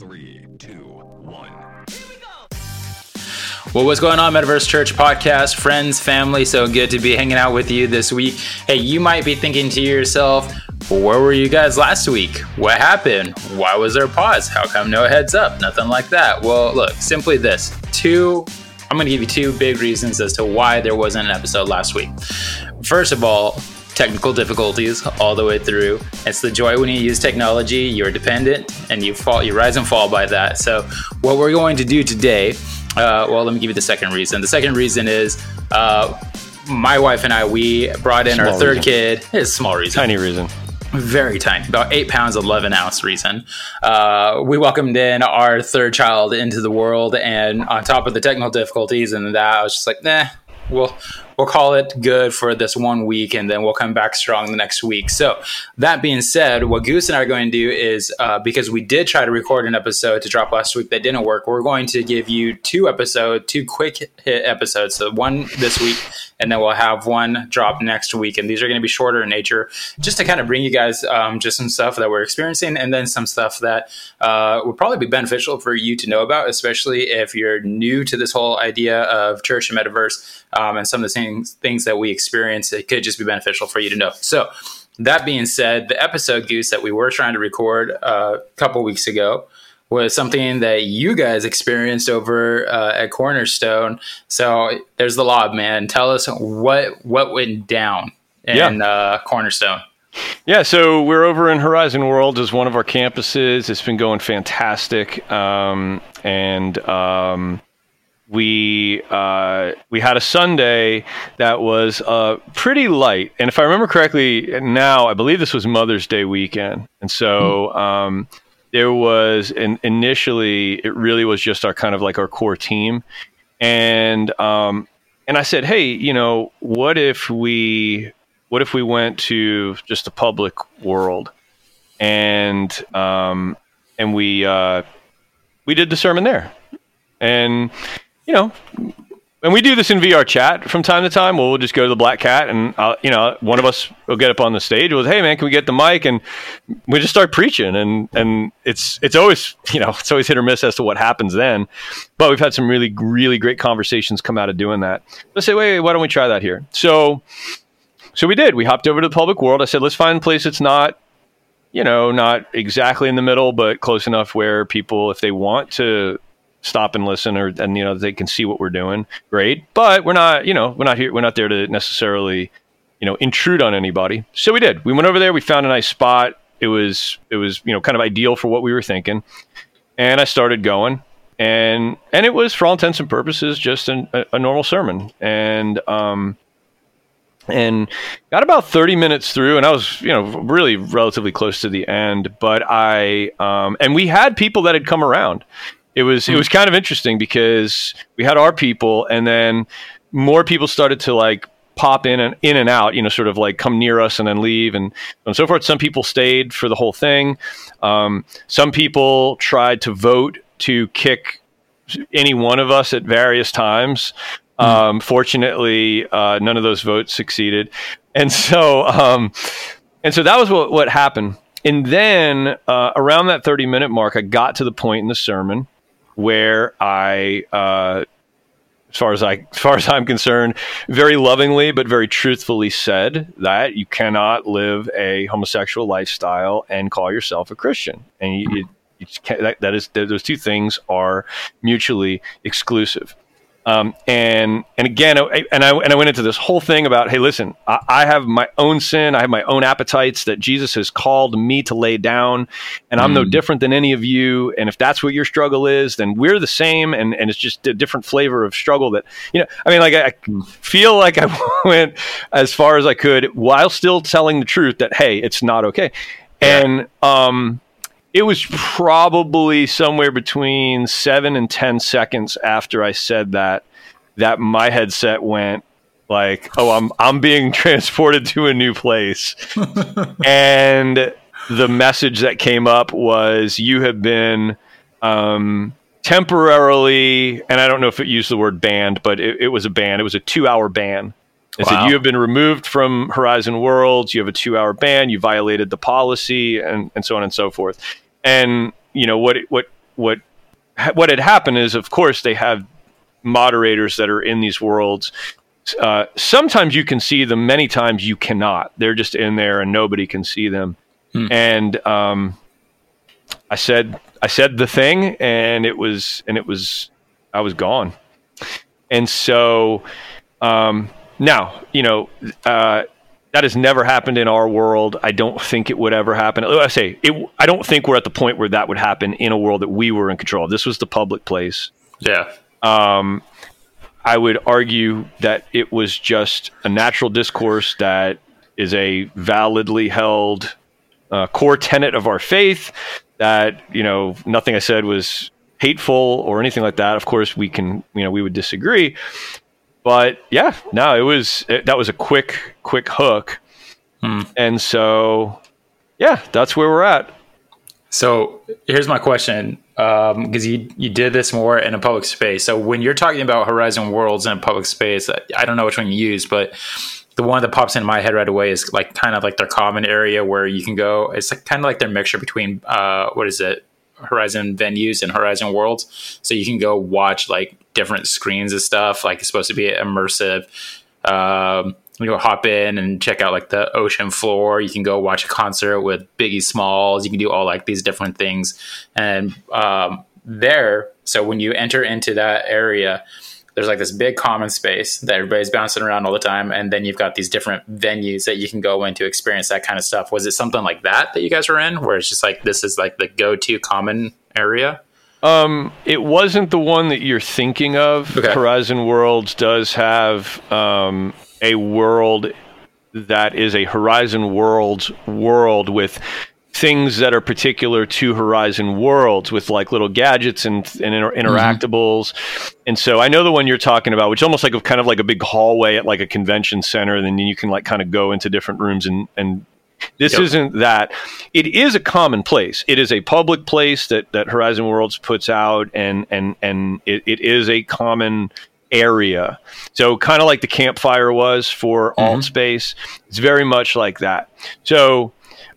Three, two, one. Well, what's going on, Metaverse Church podcast, friends, family? So good to be hanging out with you this week. Hey, you might be thinking to yourself, where were you guys last week? What happened? Why was there a pause? How come no heads up? Nothing like that. Well, look, simply this two, I'm going to give you two big reasons as to why there wasn't an episode last week. First of all, technical difficulties all the way through. It's the joy when you use technology, you're dependent and you fall, you rise and fall by that. So, what we're going to do today, uh, well, let me give you the second reason. The second reason is uh, my wife and I, we brought in Small our third reason. kid. It's a small reason Tiny reason. very tiny, about eight pounds, 11 ounce reason. Uh, we welcomed in our third child into the world, and on top of the technical difficulties and that, I was just like, nah, we'll we'll call it good for this one week, and then we'll come back strong the next week. So that being said, what Goose and I are going to do is uh, because we did try to record an episode to drop last week that didn't work, we're going to give you two episode, two quick hit episodes. So one this week, and then we'll have one drop next week. And these are going to be shorter in nature, just to kind of bring you guys um, just some stuff that we're experiencing, and then some stuff that uh, would probably be beneficial for you to know about, especially if you're new to this whole idea of church and metaverse um, and some of the things things that we experience. It could just be beneficial for you to know. So. That being said, the episode goose that we were trying to record uh, a couple weeks ago was something that you guys experienced over uh, at Cornerstone. So there's the lob, man. Tell us what what went down in uh, Cornerstone. Yeah, so we're over in Horizon World as one of our campuses. It's been going fantastic, um, and um, we uh, we had a Sunday that was uh, pretty light. And if I remember correctly, now I believe this was Mother's Day weekend, and so. Um, there was an initially it really was just our kind of like our core team. And um and i said hey you know what if we what if we went to just the public world? And um and we uh we did the sermon there. And you know and we do this in VRChat from time to time. We'll just go to the Black Cat, and uh, you know, one of us will get up on the stage with, "Hey, man, can we get the mic?" And we just start preaching, and and it's it's always you know it's always hit or miss as to what happens then. But we've had some really really great conversations come out of doing that. Let's say, wait, why don't we try that here? So so we did. We hopped over to the public world. I said, let's find a place that's not you know not exactly in the middle, but close enough where people, if they want to stop and listen or and you know they can see what we're doing great. But we're not you know we're not here we're not there to necessarily you know intrude on anybody. So we did. We went over there we found a nice spot. It was it was you know kind of ideal for what we were thinking. And i started going. And and it was for all intents and purposes just an, a, a normal sermon. And um and got about 30 minutes through and i was you know really relatively close to the end. But i um and we had people that had come around it was it was kind of interesting because we had our people and then more people started to like pop in and in and out you know sort of like come near us and then leave and, and so forth. Some people stayed for the whole thing. Um, some people tried to vote to kick any one of us at various times. Um, fortunately uh, none of those votes succeeded. And so um, and so that was what, what happened. And then uh, around that 30 minute mark i got to the point in the sermon where I, uh, as far as I, as far as I'm concerned, very lovingly but very truthfully said that you cannot live a homosexual lifestyle and call yourself a Christian, and you, you, you that, that is those two things are mutually exclusive. Um, and and again, I, and I and I went into this whole thing about, hey, listen, I, I have my own sin, I have my own appetites that Jesus has called me to lay down, and I'm no different than any of you. And if that's what your struggle is, then we're the same, and and it's just a different flavor of struggle. That you know, I mean, like I feel like I went as far as I could while still telling the truth that hey, it's not okay, and um it was probably somewhere between seven and ten seconds after I said that that my headset went like, "Oh, I'm I'm being transported to a new place," and the message that came up was, "You have been um, temporarily," and I don't know if it used the word banned, but it, it was a ban. It was a two-hour ban. It Wow. said you have been removed from Horizon Worlds. You have a two-hour ban. You violated the policy, and and so on and so forth. And you know what? What what what had happened is, of course, they have moderators that are in these worlds. Uh, sometimes you can see them, many times you cannot. They're just in there and nobody can see them. Hmm. And um, I said, I said the thing, and it was, and it was, I was gone. And so um, now, you know, uh, that has never happened in our world. I don't think it would ever happen. I say it, I don't think we're at the point where that would happen in a world that we were in control of. This was the public place. Yeah. Um, I would argue that it was just a natural discourse that is a validly held uh, core tenet of our faith. That you know, nothing I said was hateful or anything like that. Of course, we can, you know, we would disagree, but yeah, no, it was it, that was a quick quick hook, hmm. and so yeah, that's where we're at. So here's my question, because um, you you did this more in a public space. So when you're talking about Horizon Worlds in a public space, I don't know which one you use, but the one that pops into my head right away is like kind of like their common area where you can go. It's like kind of like their mixture between uh, what is it, Horizon venues and Horizon Worlds. So you can go watch like different screens and stuff. Like it's supposed to be immersive. Um, you go hop in and check out like the ocean floor. You can go watch a concert with Biggie Smalls. You can do all like these different things. And um, there, so when you enter into that area, there's like this big common space that everybody's bouncing around all the time and then you've got these different venues that you can go in to experience that kind of stuff. Was it something like that that you guys were in where it's just like this is like the go-to common area? Um, it wasn't the one that you're thinking of. Okay. horizon worlds does have um, a world that is a horizon worlds world with things that are particular to Horizon Worlds with like little gadgets and, and inter- mm-hmm. interactables. Mm-hmm. And so I know the one you're talking about, which is almost like a kind of like a big hallway at like a convention center. And then you can like kind of go into different rooms and, and this yep. isn't that. It is a common place. It is a public place that, that Horizon Worlds puts out and, and, and it, it is a common area. So kind of like the campfire was for mm-hmm. Altspace. It's very much like that. So,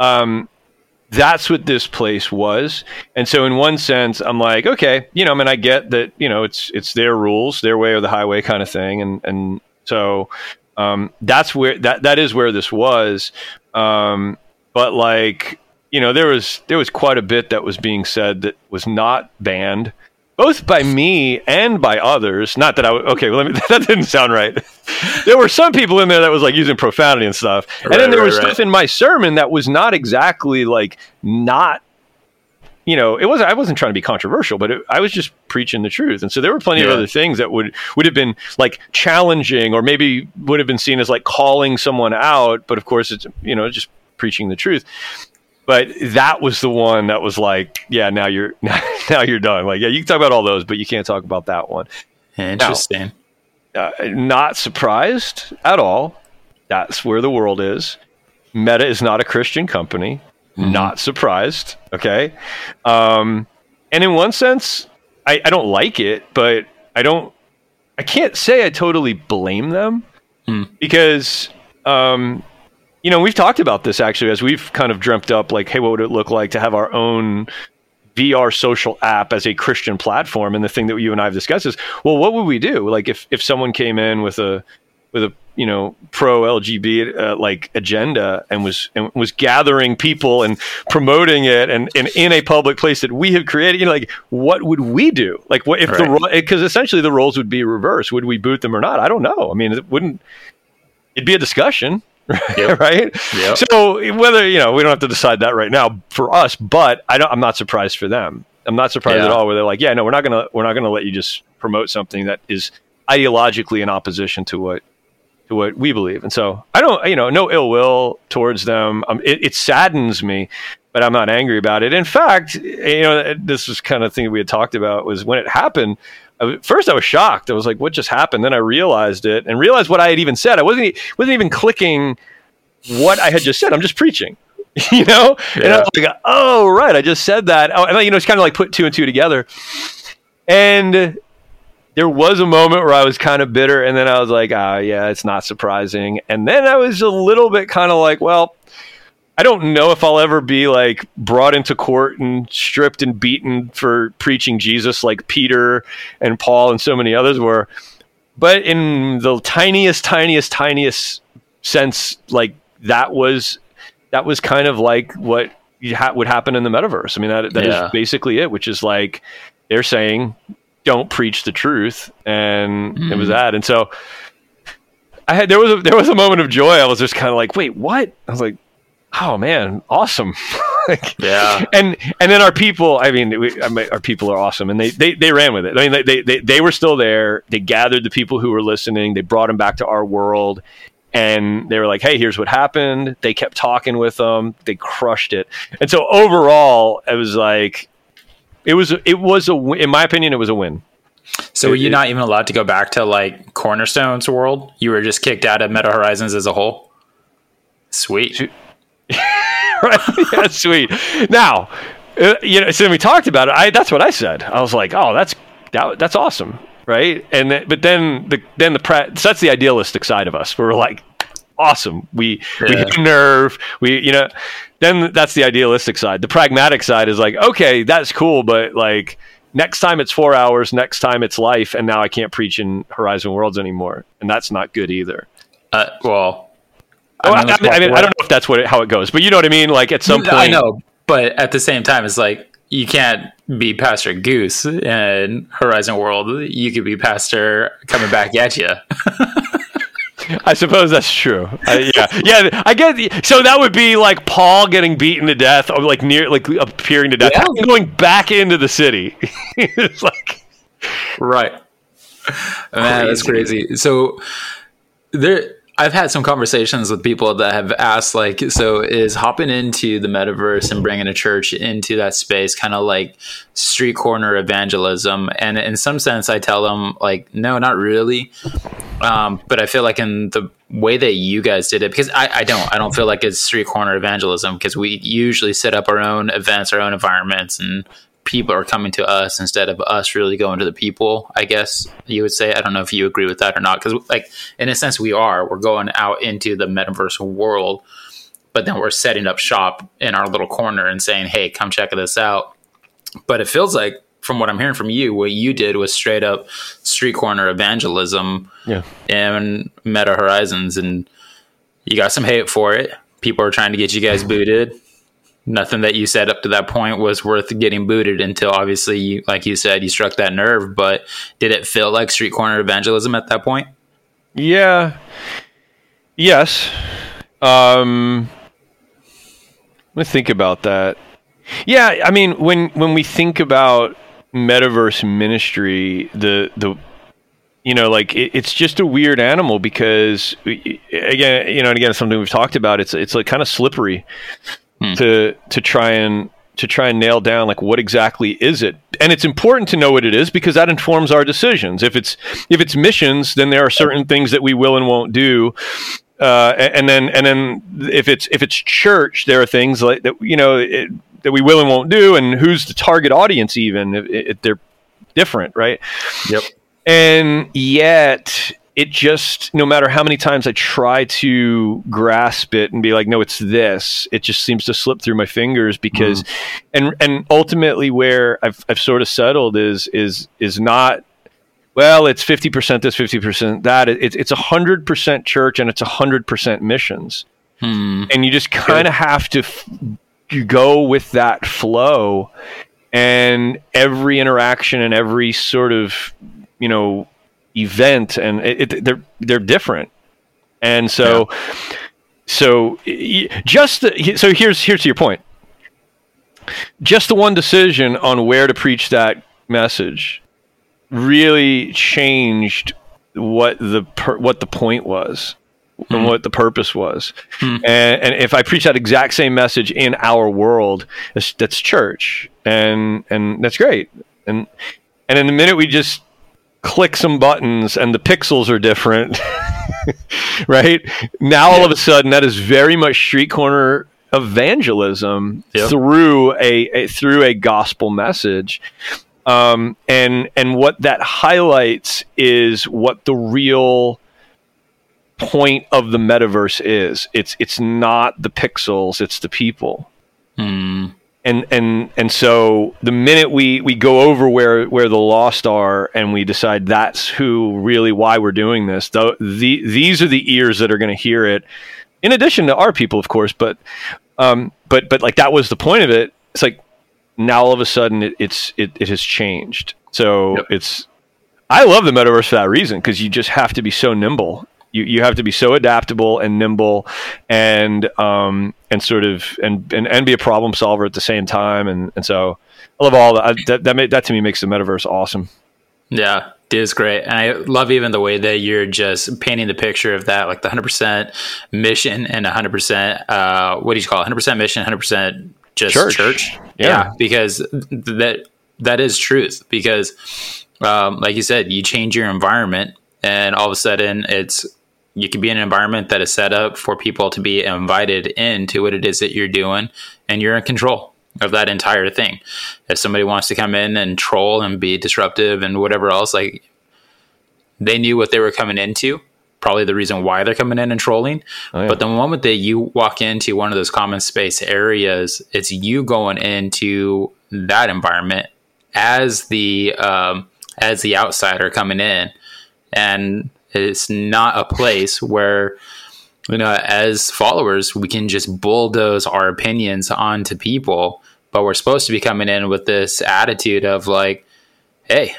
um, that's what this place was. And so in one sense, I'm like, okay, you know, I mean, I get that, you know, it's, it's their rules, their way or the highway kind of thing. And, and so, um, that's where, that, that is where this was. Um, but like, you know, there was, there was quite a bit that was being said that was not banned both by me and by others. Not that I okay, well, me, that didn't sound right. there were some people in there that was like using profanity and stuff, and right, then there right, was right. stuff in my sermon that was not exactly like not. You know, it was I wasn't trying to be controversial, but it, I was just preaching the truth, and so there were plenty yeah. of other things that would would have been like challenging, or maybe would have been seen as like calling someone out. But of course, it's you know just preaching the truth but that was the one that was like, yeah, now you're now you're done. Like, yeah, you can talk about all those, but you can't talk about that one. Interesting. Now, uh, not surprised at all. That's where the world is. Meta is not a Christian company. Mm-hmm. Not surprised. Okay. Um, and in one sense, I, I don't like it, but I don't. I can't say I totally blame them mm. because um, you know, we've talked about this actually as we've kind of dreamt up like, hey, what would it look like to have our own VR social app as a Christian platform? And the thing that you and I have discussed is, well, what would we do? Like if, if someone came in with a with a you know pro LGBT uh, like agenda and was and was gathering people and promoting it and, and in a public place that we have created, you know, like what would we do? Like what if right. the because essentially the roles would be reversed. Would we boot them or not? I don't know. I mean, it wouldn't. It'd be a discussion Yep. right? Yep. So whether you know, we don't have to decide that right now for us, but I don't, I'm not surprised for them. I'm not surprised yeah. at all. Where they're like, yeah, no, we're not gonna we're not gonna let you just promote something that is ideologically in opposition to what to what we believe. And so I don't, you know, no ill will towards them. Um, it, it, saddens me, but I'm not angry about it. In fact, you know, this was kind of thing we had talked about was when it happened. First, I was shocked. I was like, "What just happened?" Then I realized it and realized what I had even said. I wasn't wasn't even clicking what I had just said. I'm just preaching, you know. Yeah. And I was like, "Oh, right, I just said that." Oh, and you know, it's kind of like put two and two together. And there was a moment where I was kind of bitter, and then I was like, "Ah, yeah, it's not surprising." And then I was a little bit kind of like, "Well." I don't know if I'll ever be like brought into court and stripped and beaten for preaching Jesus like Peter and Paul and so many others were. But in the tiniest, tiniest, tiniest sense, like that was that was kind of like what ha- would happen in the metaverse. I mean, that that Yeah. is basically it, which is like they're saying, don't preach the truth, and it was hmm. that. And so I had there was a, there was a moment of joy. I was just kind of like, wait, what? I was like, oh man, awesome. like, Yeah. and and then our people i mean we, I mean, our people are awesome and they, they they ran with it i mean they, they they were still there they gathered the people who were listening they brought them back to our world and they were like hey here's what happened they kept talking with them they crushed it and so overall it was like it was it was a in my opinion it was a win So were you It- not even allowed to go back to like Cornerstone's world? You were just kicked out of Meta Horizons as a whole. Sweet. right? yeah, sweet. Now, uh, you know, so we talked about it, I that's what I said. I was like, oh, that's that, that's awesome, right? And then, but then the then the pra- so that's the idealistic side of us. We're like, awesome. We we Yeah. hit a nerve. We you know, then that's the idealistic side. The pragmatic side is like, okay, that's cool, but like. Next time it's four hours. Next time it's life, and now I can't preach in Horizon Worlds anymore, and that's not good either. Uh, well, Oh, I, mean, I, mean, I, don't know if that's what it, how it goes, but you know what I mean. Like at some point, I know, but at the same time, it's like you can't be Pastor Goose in Horizon World. You could be Pastor coming back at you. I suppose that's true. I, yeah, yeah. I get. The, so that would be like Paul getting beaten to death, or like near, like appearing to death, Yeah. going back into the city. it's like right. Man, that's crazy. So there I've had some conversations with people that have asked like so is hopping into the metaverse and bringing a church into that space kind of like street corner evangelism? And in some sense I tell them like no not really. Um, but I feel like in the way that you guys did it because I, I don't I don't feel like it's street corner evangelism because we usually set up our own events our own environments and people are coming to us instead of us really going to the people i guess you would say. I don't know if you agree with that or not because like in a sense we are. We're going out into the metaverse world but then we're setting up shop in our little corner and saying hey come check this out. But it feels like from what i'm hearing from you what you did was straight up street corner evangelism yeah, in meta horizons and you got some hate for it. People are trying to get you guys booted nothing that you said up to that point was worth getting booted until obviously you, like you said you struck that nerve but did it feel like street corner evangelism at that point yeah, yes. Um, let me think about that. Yeah, I mean, when when we think about metaverse ministry, the the you know, like it, it's just a weird animal because again, you know, and again, something we've talked about. It's it's like kind of slippery to to try and to try and nail down like what exactly is it? And it's important to know what it is because that informs our decisions. If it's if it's missions then there are certain things that we will and won't do. Uh, a- and then and then if it's if it's church there are things like that you know it, that we will and won't do and who's the target audience even if, if they're different right? Yep. And yet it just no matter how many times i try to grasp it and be like no it's this it just seems to slip through my fingers because and and ultimately where i've i've sort of settled is is is not well it's 50% this 50% that It- it's it's 100% church and it's 100% missions. Hmm. and you just kind of have to f- you go with that flow and every interaction and every sort of you know event and it, it, they're they're different. And so so just the, so here's here's to your point. Just the one decision on where to preach that message really changed what the per, what the point was and hmm. what the purpose was. Hmm. And, and if I preach that exact same message in our world, that's, that's church, and and that's great. And and in the minute we just click some buttons and the pixels are different, right? Now all of a sudden that is very much street corner evangelism Yep. through a, a through a gospel message. Um, and and what that highlights is what the real point of the metaverse is. It's it's not the pixels, it's the people. Hmm. And and and so the minute we we go over where where the lost are and we decide that's who really why we're doing this, the, the these are the ears that are going to hear it. In addition to our people, of course, but um, but but like that was the point of it. It's like now all of a sudden it, it's it, it has changed. So Yep. it's I love the metaverse for that reason because you just have to be so nimble. You you have to be so adaptable and nimble, and um and sort of and and, and be a problem solver at the same time. And and so I love all that. That that, that to me makes the metaverse awesome. Yeah, it is great. And I love even the way that you're just painting the picture of that, like the 100% mission and 100%, uh, what do you call it? 100% mission, 100% just Church. church. Yeah. because that that is truth. Because, um, like you said, you change your environment and all of a sudden it's, you can be in an environment that is set up for people to be invited into what it is that you're doing and you're in control of that entire thing. If somebody wants to come in and troll and be disruptive and whatever else, like they knew what they were coming into, probably the reason why they're coming in and trolling. Oh, yeah. But the moment that you walk into one of those common space areas, it's you going into that environment as the um, as the outsider coming in, and it's not a place where you know as followers we can just bulldoze our opinions onto people but we're supposed to be coming in with this attitude of like hey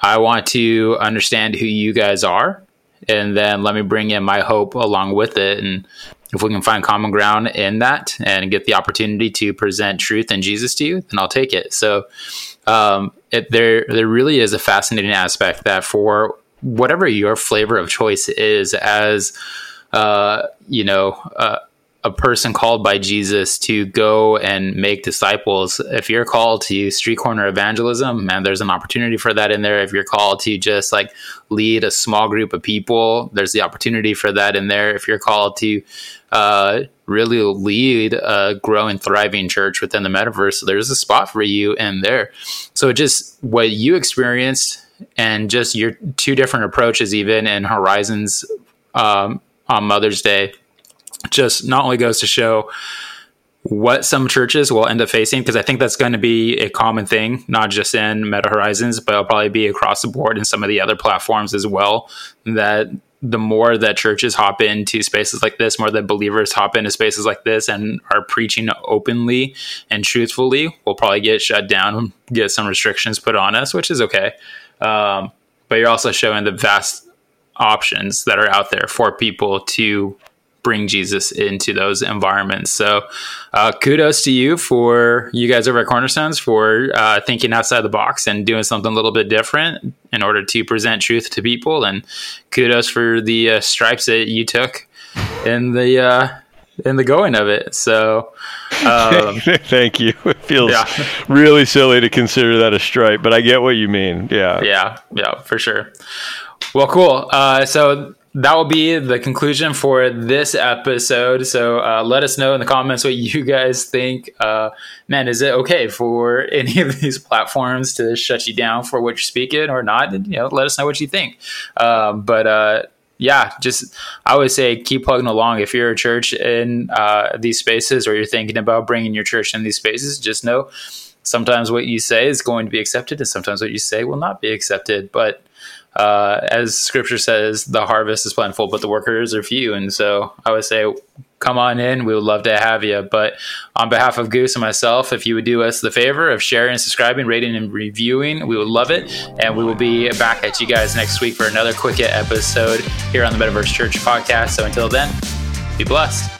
i want to understand who you guys are and then let me bring in my hope along with it. And if we can find common ground in that and get the opportunity to present truth and jesus to you then i'll take it. So um, it, there there really is a fascinating aspect that for whatever your flavor of choice is as uh, you know uh, a person called by jesus to go and make disciples. If you're called to street corner evangelism man there's an opportunity for that in there. If you're called to just like lead a small group of people there's the opportunity for that in there. If you're called to uh, really lead a growing thriving church within the metaverse there's a spot for you in there. So just what you experienced and just your two different approaches even in horizons um, on mother's day just not only goes to show what some churches will end up facing because i think that's going to be a common thing not just in meta horizons but it'll probably be across the board in some of the other platforms as well that the more that churches hop into spaces like this more that believers hop into spaces like this and are preaching openly and truthfully we'll probably get shut down get some restrictions put on us which is okay um, but you're also showing the vast options that are out there for people to bring Jesus into those environments. So, uh, kudos to you for you guys over at Cornerstones for uh, thinking outside the box and doing something a little bit different in order to present truth to people. And kudos for the uh, stripes that you took in the uh, in the going of it. So, um, Thank you. It feels Yeah. really silly to consider that a stripe, but I get what you mean. Yeah. yeah, yeah, for sure. Well, cool. Uh, so that will be the conclusion for this episode. So uh, let us know in the comments what you guys think. Uh, man, is it okay for any of these platforms to shut you down for what you're speaking or not? And, you know, let us know what you think. Um, but uh, yeah, just I would say keep plugging along. If you're a church in uh, these spaces or you're thinking about bringing your church in these spaces, just know sometimes what you say is going to be accepted and sometimes what you say will not be accepted. But uh, as scripture says, the harvest is plentiful, but the workers are few. And so I would say, come on in. We would love to have you. But on behalf of Goose and myself, if you would do us the favor of sharing, subscribing, rating, and reviewing, we would love it. And we will be back at you guys next week for another quick episode here on the Metaverse Church podcast. So until then, be blessed.